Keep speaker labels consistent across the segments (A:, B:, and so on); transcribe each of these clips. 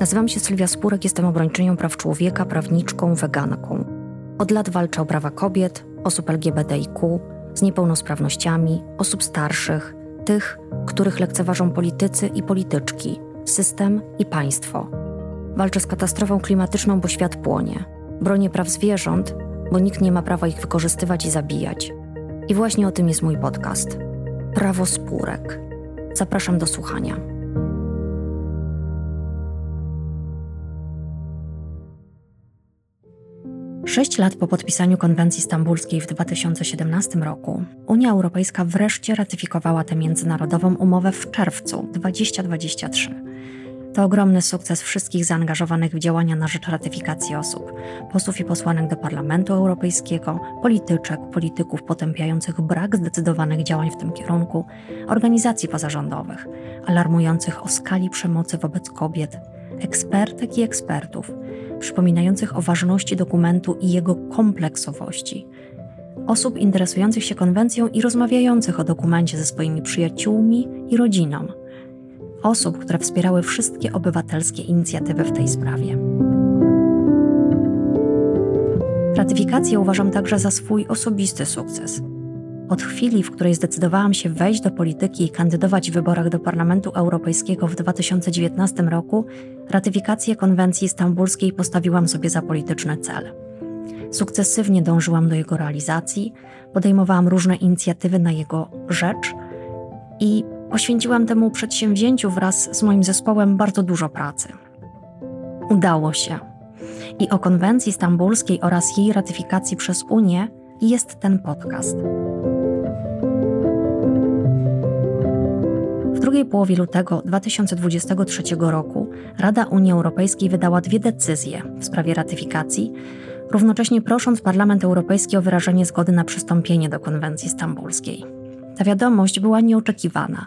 A: Nazywam się Sylwia Spurek, jestem obrończynią praw człowieka, prawniczką, weganką. Od lat walczę o prawa kobiet, osób LGBTIQ, z niepełnosprawnościami, osób starszych, tych, których lekceważą politycy i polityczki, system i państwo. Walczę z katastrofą klimatyczną, bo świat płonie. Bronię praw zwierząt, bo nikt nie ma prawa ich wykorzystywać i zabijać. I właśnie o tym jest mój podcast. Prawo spórek. Zapraszam do słuchania. Sześć lat po podpisaniu konwencji stambulskiej w 2017 roku Unia Europejska wreszcie ratyfikowała tę międzynarodową umowę w czerwcu 2023. To ogromny sukces wszystkich zaangażowanych w działania na rzecz ratyfikacji osób, posłów i posłanek do Parlamentu Europejskiego, polityczek, polityków potępiających brak zdecydowanych działań w tym kierunku, organizacji pozarządowych, alarmujących o skali przemocy wobec kobiet, ekspertek i ekspertów, przypominających o ważności dokumentu i jego kompleksowości, osób interesujących się konwencją i rozmawiających o dokumencie ze swoimi przyjaciółmi i rodziną, osób, które wspierały wszystkie obywatelskie inicjatywy w tej sprawie. Ratyfikację uważam także za swój osobisty sukces. Od chwili, w której zdecydowałam się wejść do polityki i kandydować w wyborach do Parlamentu Europejskiego w 2019 roku, ratyfikację konwencji stambulskiej postawiłam sobie za polityczny cel. Sukcesywnie dążyłam do jego realizacji, podejmowałam różne inicjatywy na jego rzecz i poświęciłam temu przedsięwzięciu wraz z moim zespołem bardzo dużo pracy. Udało się. I o konwencji stambulskiej oraz jej ratyfikacji przez Unię jest ten podcast. Drugiej połowie lutego 2023 roku Rada Unii Europejskiej wydała dwie decyzje w sprawie ratyfikacji, równocześnie prosząc Parlament Europejski o wyrażenie zgody na przystąpienie do konwencji stambulskiej. Ta wiadomość była nieoczekiwana.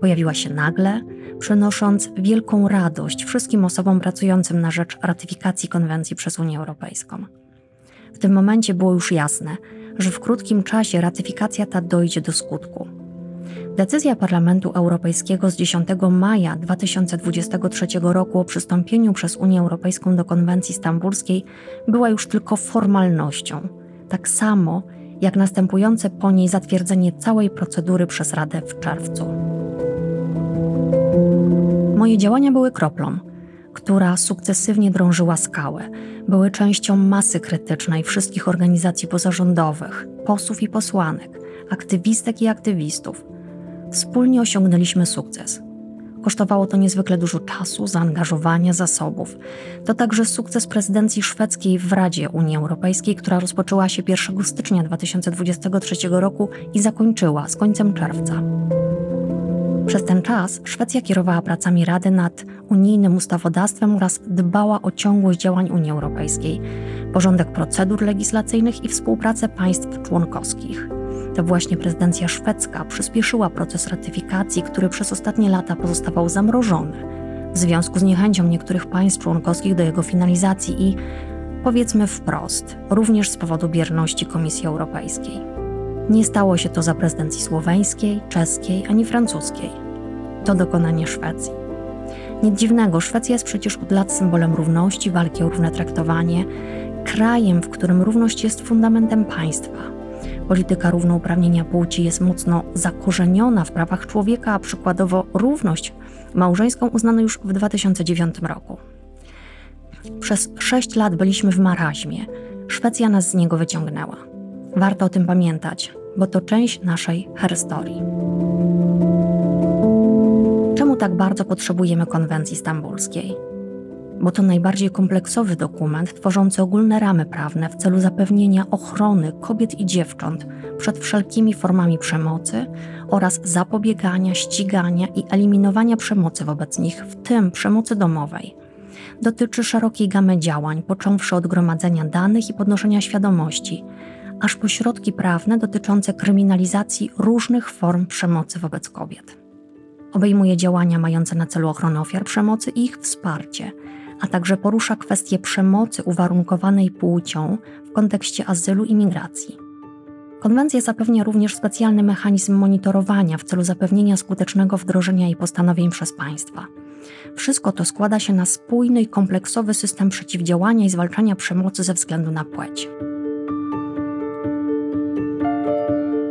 A: Pojawiła się nagle, przynosząc wielką radość wszystkim osobom pracującym na rzecz ratyfikacji konwencji przez Unię Europejską. W tym momencie było już jasne, że w krótkim czasie ratyfikacja ta dojdzie do skutku. Decyzja Parlamentu Europejskiego z 10 maja 2023 roku o przystąpieniu przez Unię Europejską do konwencji stambulskiej była już tylko formalnością, tak samo jak następujące po niej zatwierdzenie całej procedury przez Radę w czerwcu. Moje działania były kroplą, która sukcesywnie drążyła skałę. Były częścią masy krytycznej wszystkich organizacji pozarządowych, posłów i posłanek, aktywistek i aktywistów. Wspólnie osiągnęliśmy sukces. Kosztowało to niezwykle dużo czasu, zaangażowania, zasobów. To także sukces prezydencji szwedzkiej w Radzie Unii Europejskiej, która rozpoczęła się 1 stycznia 2023 roku i zakończyła z końcem czerwca. Przez ten czas Szwecja kierowała pracami Rady nad unijnym ustawodawstwem oraz dbała o ciągłość działań Unii Europejskiej, porządek procedur legislacyjnych i współpracę państw członkowskich. To właśnie prezydencja szwedzka przyspieszyła proces ratyfikacji, który przez ostatnie lata pozostawał zamrożony w związku z niechęcią niektórych państw członkowskich do jego finalizacji i, powiedzmy wprost, również z powodu bierności Komisji Europejskiej. Nie stało się to za prezydencji słoweńskiej, czeskiej ani francuskiej. To dokonanie Szwecji. Nic dziwnego, Szwecja jest przecież od lat symbolem równości, walki o równe traktowanie, krajem, w którym równość jest fundamentem państwa. Polityka równouprawnienia płci jest mocno zakorzeniona w prawach człowieka, a przykładowo równość małżeńską uznano już w 2009 roku. Przez sześć lat byliśmy w maraźmie. Szwecja nas z niego wyciągnęła. Warto o tym pamiętać, bo to część naszej herstorii. Czemu tak bardzo potrzebujemy konwencji stambulskiej? Bo to najbardziej kompleksowy dokument tworzący ogólne ramy prawne w celu zapewnienia ochrony kobiet i dziewcząt przed wszelkimi formami przemocy oraz zapobiegania, ścigania i eliminowania przemocy wobec nich, w tym przemocy domowej. Dotyczy szerokiej gamy działań, począwszy od gromadzenia danych i podnoszenia świadomości, aż po środki prawne dotyczące kryminalizacji różnych form przemocy wobec kobiet. Obejmuje działania mające na celu ochronę ofiar przemocy i ich wsparcie, a także porusza kwestie przemocy uwarunkowanej płcią w kontekście azylu i migracji. Konwencja zapewnia również specjalny mechanizm monitorowania w celu zapewnienia skutecznego wdrożenia jej postanowień przez państwa. Wszystko to składa się na spójny i kompleksowy system przeciwdziałania i zwalczania przemocy ze względu na płeć.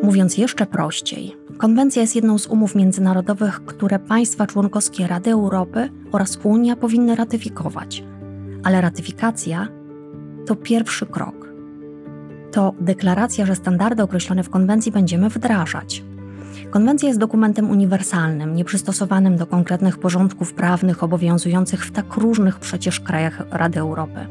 A: Mówiąc jeszcze prościej, konwencja jest jedną z umów międzynarodowych, które państwa członkowskie Rady Europy oraz Unia powinny ratyfikować. Ale ratyfikacja to pierwszy krok. To deklaracja, że standardy określone w konwencji będziemy wdrażać. Konwencja jest dokumentem uniwersalnym, nieprzystosowanym do konkretnych porządków prawnych obowiązujących w tak różnych przecież krajach Rady Europy.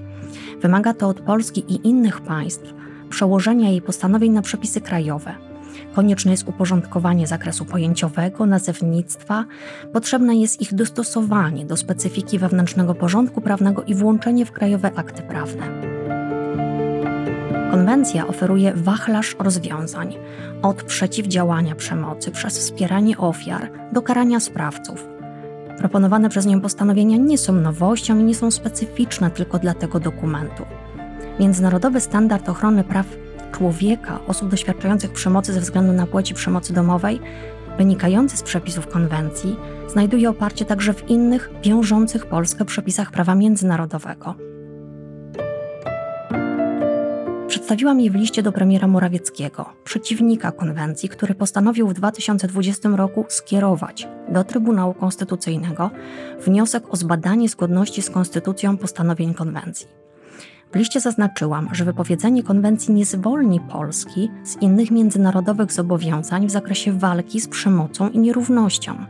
A: Wymaga to od Polski i innych państw przełożenia jej postanowień na przepisy krajowe. Konieczne jest uporządkowanie zakresu pojęciowego, nazewnictwa, potrzebne jest ich dostosowanie do specyfiki wewnętrznego porządku prawnego i włączenie w krajowe akty prawne. Konwencja oferuje wachlarz rozwiązań od przeciwdziałania przemocy przez wspieranie ofiar do karania sprawców. Proponowane przez nią postanowienia nie są nowością i nie są specyficzne tylko dla tego dokumentu. Międzynarodowy standard ochrony praw człowieka, osób doświadczających przemocy ze względu na płeć i przemocy domowej, wynikający z przepisów konwencji, znajduje oparcie także w innych, wiążących Polskę przepisach prawa międzynarodowego. Przedstawiłam je w liście do premiera Morawieckiego, przeciwnika konwencji, który postanowił w 2020 roku skierować do Trybunału Konstytucyjnego wniosek o zbadanie zgodności z konstytucją postanowień konwencji. W liście zaznaczyłam, że wypowiedzenie konwencji nie zwolni Polski z innych międzynarodowych zobowiązań w zakresie walki z przemocą i nierównością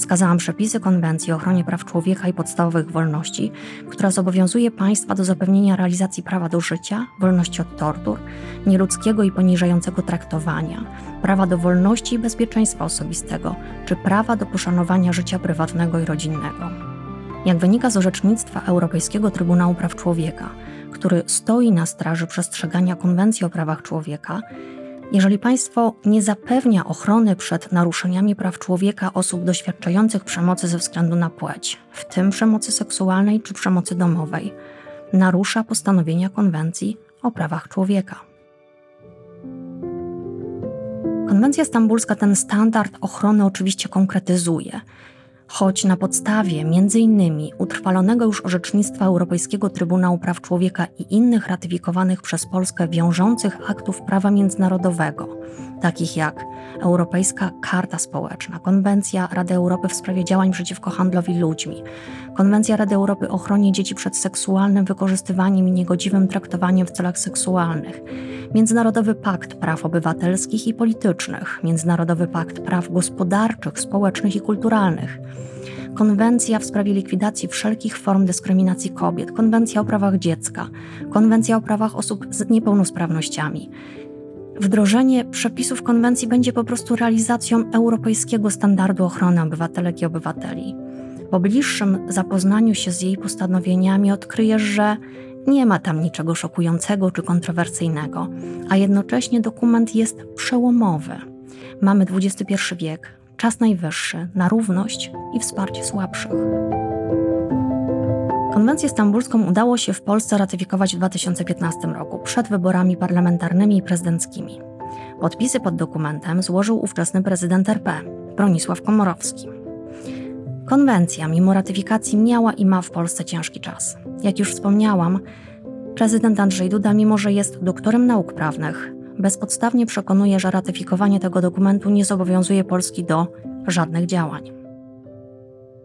A: Wskazałam przepisy Konwencji o ochronie praw człowieka i podstawowych wolności, która zobowiązuje państwa do zapewnienia realizacji prawa do życia, wolności od tortur, nieludzkiego i poniżającego traktowania, prawa do wolności i bezpieczeństwa osobistego, czy prawa do poszanowania życia prywatnego i rodzinnego. Jak wynika z orzecznictwa Europejskiego Trybunału Praw Człowieka, który stoi na straży przestrzegania Konwencji o prawach człowieka, jeżeli państwo nie zapewnia ochrony przed naruszeniami praw człowieka osób doświadczających przemocy ze względu na płeć, w tym przemocy seksualnej czy przemocy domowej, narusza postanowienia konwencji o prawach człowieka. Konwencja stambulska ten standard ochrony oczywiście konkretyzuje choć na podstawie m.in. utrwalonego już orzecznictwa Europejskiego Trybunału Praw Człowieka i innych ratyfikowanych przez Polskę wiążących aktów prawa międzynarodowego, takich jak Europejska Karta Społeczna, Konwencja Rady Europy w sprawie działań przeciwko handlowi ludźmi, Konwencja Rady Europy o ochronie dzieci przed seksualnym wykorzystywaniem i niegodziwym traktowaniem w celach seksualnych, Międzynarodowy Pakt Praw Obywatelskich i Politycznych, Międzynarodowy Pakt Praw Gospodarczych, Społecznych i Kulturalnych, Konwencja w sprawie likwidacji wszelkich form dyskryminacji kobiet, Konwencja o prawach dziecka, Konwencja o prawach osób z niepełnosprawnościami. Wdrożenie przepisów konwencji będzie po prostu realizacją europejskiego standardu ochrony obywatelek i obywateli. Po bliższym zapoznaniu się z jej postanowieniami odkryjesz, że nie ma tam niczego szokującego czy kontrowersyjnego, a jednocześnie dokument jest przełomowy. Mamy XXI wiek, czas najwyższy na równość i wsparcie słabszych. Konwencję stambulską udało się w Polsce ratyfikować w 2015 roku, przed wyborami parlamentarnymi i prezydenckimi. Podpisy pod dokumentem złożył ówczesny prezydent RP, Bronisław Komorowski. Konwencja, mimo ratyfikacji, miała i ma w Polsce ciężki czas. Jak już wspomniałam, prezydent Andrzej Duda, mimo że jest doktorem nauk prawnych, bezpodstawnie przekonuje, że ratyfikowanie tego dokumentu nie zobowiązuje Polski do żadnych działań.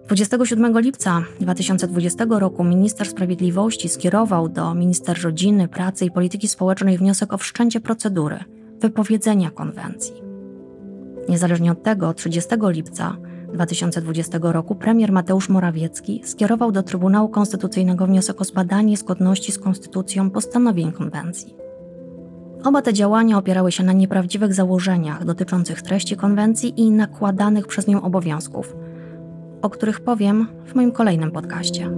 A: 27 lipca 2020 roku minister sprawiedliwości skierował do minister rodziny, pracy i polityki społecznej wniosek o wszczęcie procedury wypowiedzenia konwencji. Niezależnie od tego, 30 lipca 2020 roku premier Mateusz Morawiecki skierował do Trybunału Konstytucyjnego wniosek o zbadanie zgodności z konstytucją postanowień konwencji. Oba te działania opierały się na nieprawdziwych założeniach dotyczących treści konwencji i nakładanych przez nią obowiązków, o których powiem w moim kolejnym podcaście.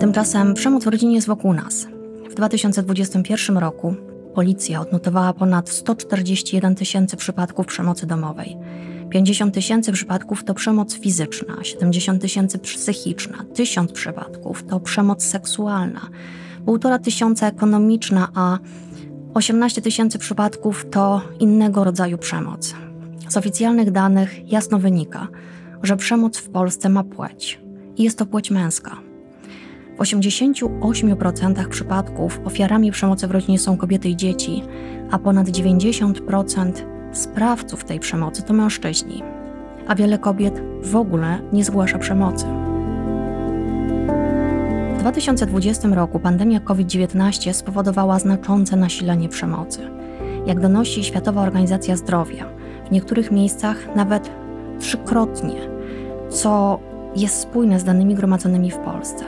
A: Tymczasem przemoc w rodzinie jest wokół nas. W 2021 roku policja odnotowała ponad 141 tysięcy przypadków przemocy domowej. 50 tysięcy przypadków to przemoc fizyczna, 70 tysięcy psychiczna, 1000 przypadków to przemoc seksualna, 1,5 tysiąca ekonomiczna, a 18 tysięcy przypadków to innego rodzaju przemoc. Z oficjalnych danych jasno wynika, że przemoc w Polsce ma płeć i jest to płeć męska. W 88% przypadków ofiarami przemocy w rodzinie są kobiety i dzieci, a ponad 90% sprawców tej przemocy to mężczyźni, a wiele kobiet w ogóle nie zgłasza przemocy. W 2020 roku pandemia COVID-19 spowodowała znaczące nasilenie przemocy. Jak donosi Światowa Organizacja Zdrowia, w niektórych miejscach nawet trzykrotnie, co jest spójne z danymi gromadzonymi w Polsce.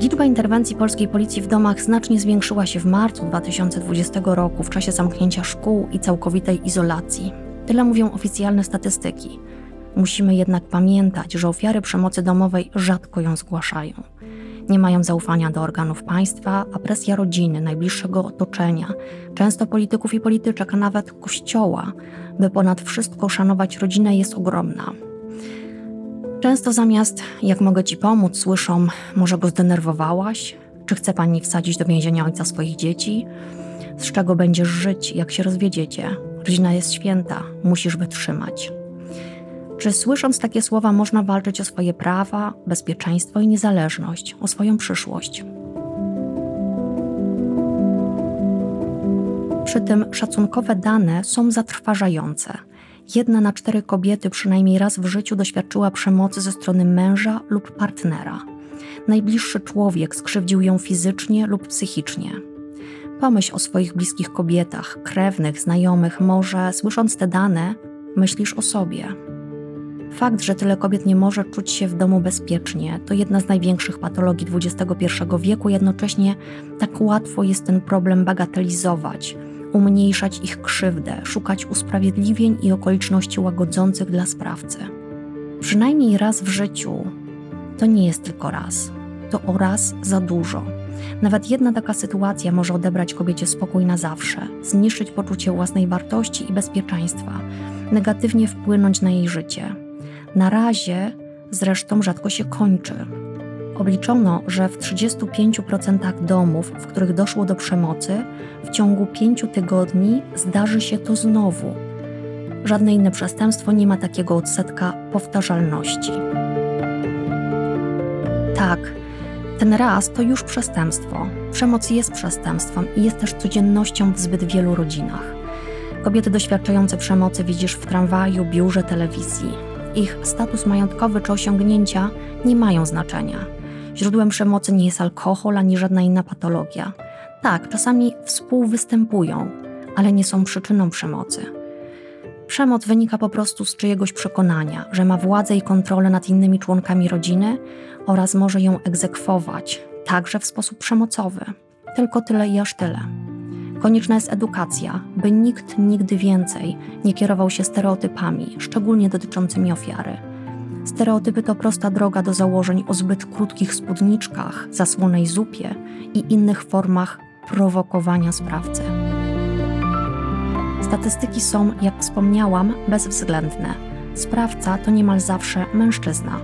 A: Liczba interwencji polskiej policji w domach znacznie zwiększyła się w marcu 2020 roku w czasie zamknięcia szkół i całkowitej izolacji. Tyle mówią oficjalne statystyki. Musimy jednak pamiętać, że ofiary przemocy domowej rzadko ją zgłaszają. Nie mają zaufania do organów państwa, a presja rodziny, najbliższego otoczenia, często polityków i polityczek, a nawet kościoła, by ponad wszystko szanować rodzinę, jest ogromna. Często zamiast jak mogę ci pomóc, słyszą, może go zdenerwowałaś? Czy chce pani wsadzić do więzienia ojca swoich dzieci? Z czego będziesz żyć, jak się rozwiedziecie? Rodzina jest święta, musisz wytrzymać. Czy słysząc takie słowa można walczyć o swoje prawa, bezpieczeństwo i niezależność, o swoją przyszłość? Przy tym szacunkowe dane są zatrważające – Jedna na cztery kobiety przynajmniej raz w życiu doświadczyła przemocy ze strony męża lub partnera. Najbliższy człowiek skrzywdził ją fizycznie lub psychicznie. Pomyśl o swoich bliskich kobietach, krewnych, znajomych, może słysząc te dane, myślisz o sobie. Fakt, że tyle kobiet nie może czuć się w domu bezpiecznie, to jedna z największych patologii XXI wieku, jednocześnie tak łatwo jest ten problem bagatelizować umniejszać ich krzywdę, szukać usprawiedliwień i okoliczności łagodzących dla sprawcy. Przynajmniej raz w życiu to nie jest tylko raz, to o raz za dużo. Nawet jedna taka sytuacja może odebrać kobiecie spokój na zawsze, zniszczyć poczucie własnej wartości i bezpieczeństwa, negatywnie wpłynąć na jej życie. Na razie zresztą rzadko się kończy. Obliczono, że w 35% domów, w których doszło do przemocy, w ciągu pięciu tygodni zdarzy się to znowu. Żadne inne przestępstwo nie ma takiego odsetka powtarzalności. Tak, ten raz to już przestępstwo. Przemoc jest przestępstwem i jest też codziennością w zbyt wielu rodzinach. Kobiety doświadczające przemocy widzisz w tramwaju, biurze, telewizji. Ich status majątkowy czy osiągnięcia nie mają znaczenia Źródłem przemocy nie jest alkohol ani żadna inna patologia. Tak, czasami współwystępują, ale nie są przyczyną przemocy. Przemoc wynika po prostu z czyjegoś przekonania, że ma władzę i kontrolę nad innymi członkami rodziny oraz może ją egzekwować, także w sposób przemocowy. Tylko tyle i aż tyle. Konieczna jest edukacja, by nikt nigdy więcej nie kierował się stereotypami, szczególnie dotyczącymi ofiary. Stereotypy to prosta droga do założeń o zbyt krótkich spódniczkach, zasłonej zupie i innych formach prowokowania sprawcy. Statystyki są, jak wspomniałam, bezwzględne. Sprawca to niemal zawsze mężczyzna.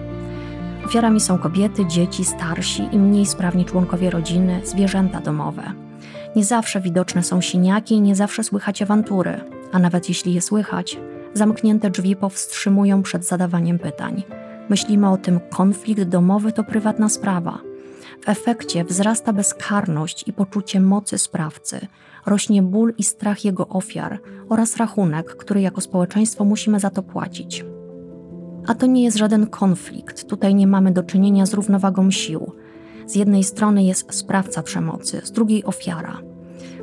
A: Ofiarami są kobiety, dzieci, starsi i mniej sprawni członkowie rodziny, zwierzęta domowe. Nie zawsze widoczne są siniaki i nie zawsze słychać awantury, a nawet jeśli je słychać, Zamknięte drzwi powstrzymują przed zadawaniem pytań. Myślimy o tym, konflikt domowy to prywatna sprawa. W efekcie wzrasta bezkarność i poczucie mocy sprawcy, rośnie ból i strach jego ofiar oraz rachunek, który jako społeczeństwo musimy za to płacić. A to nie jest żaden konflikt, tutaj nie mamy do czynienia z równowagą sił. Z jednej strony jest sprawca przemocy, z drugiej ofiara.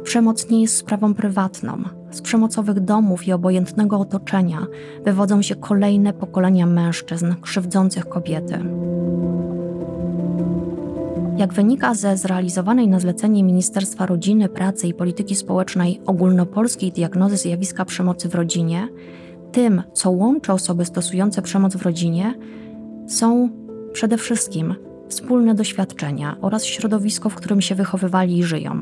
A: Przemoc nie jest sprawą prywatną. Z przemocowych domów i obojętnego otoczenia wywodzą się kolejne pokolenia mężczyzn krzywdzących kobiety. Jak wynika ze zrealizowanej na zlecenie Ministerstwa Rodziny, Pracy i Polityki Społecznej ogólnopolskiej diagnozy zjawiska przemocy w rodzinie, tym, co łączy osoby stosujące przemoc w rodzinie, są przede wszystkim wspólne doświadczenia oraz środowisko, w którym się wychowywali i żyją.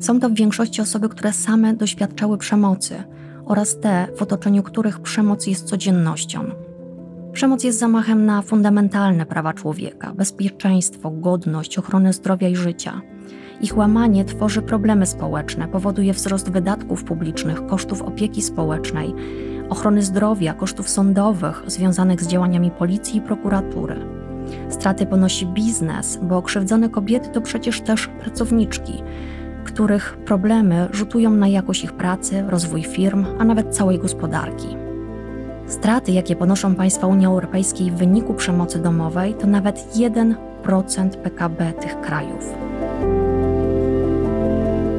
A: Są to w większości osoby, które same doświadczały przemocy oraz te, w otoczeniu których przemoc jest codziennością. Przemoc jest zamachem na fundamentalne prawa człowieka, bezpieczeństwo, godność, ochronę zdrowia i życia. Ich łamanie tworzy problemy społeczne, powoduje wzrost wydatków publicznych, kosztów opieki społecznej ochrony zdrowia, kosztów sądowych związanych z działaniami policji i prokuratury. Straty ponosi biznes, bo krzywdzone kobiety to przecież też pracowniczki, których problemy rzutują na jakość ich pracy, rozwój firm, a nawet całej gospodarki. Straty, jakie ponoszą państwa Unii Europejskiej w wyniku przemocy domowej, to nawet 1% PKB tych krajów.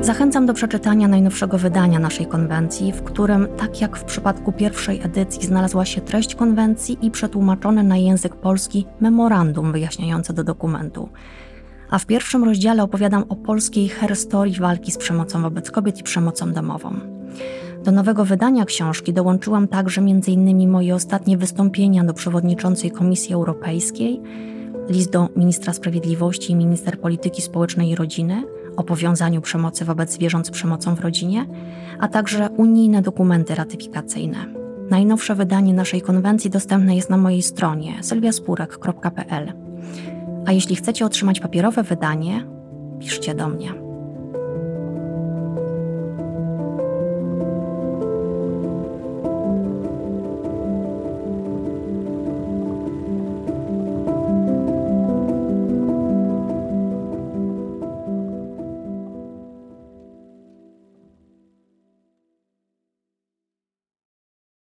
A: Zachęcam do przeczytania najnowszego wydania naszej konwencji, w którym, tak jak w przypadku pierwszej edycji, znalazła się treść konwencji i przetłumaczone na język polski memorandum wyjaśniające do dokumentu. A w pierwszym rozdziale opowiadam o polskiej herstorii walki z przemocą wobec kobiet i przemocą domową. Do nowego wydania książki dołączyłam także m.in. moje ostatnie wystąpienia do przewodniczącej Komisji Europejskiej, list do ministra sprawiedliwości i minister polityki społecznej i rodziny o powiązaniu przemocy wobec zwierząt z przemocą w rodzinie, a także unijne dokumenty ratyfikacyjne. Najnowsze wydanie naszej konwencji dostępne jest na mojej stronie sylwiaspurek.pl. A jeśli chcecie otrzymać papierowe wydanie, piszcie do mnie.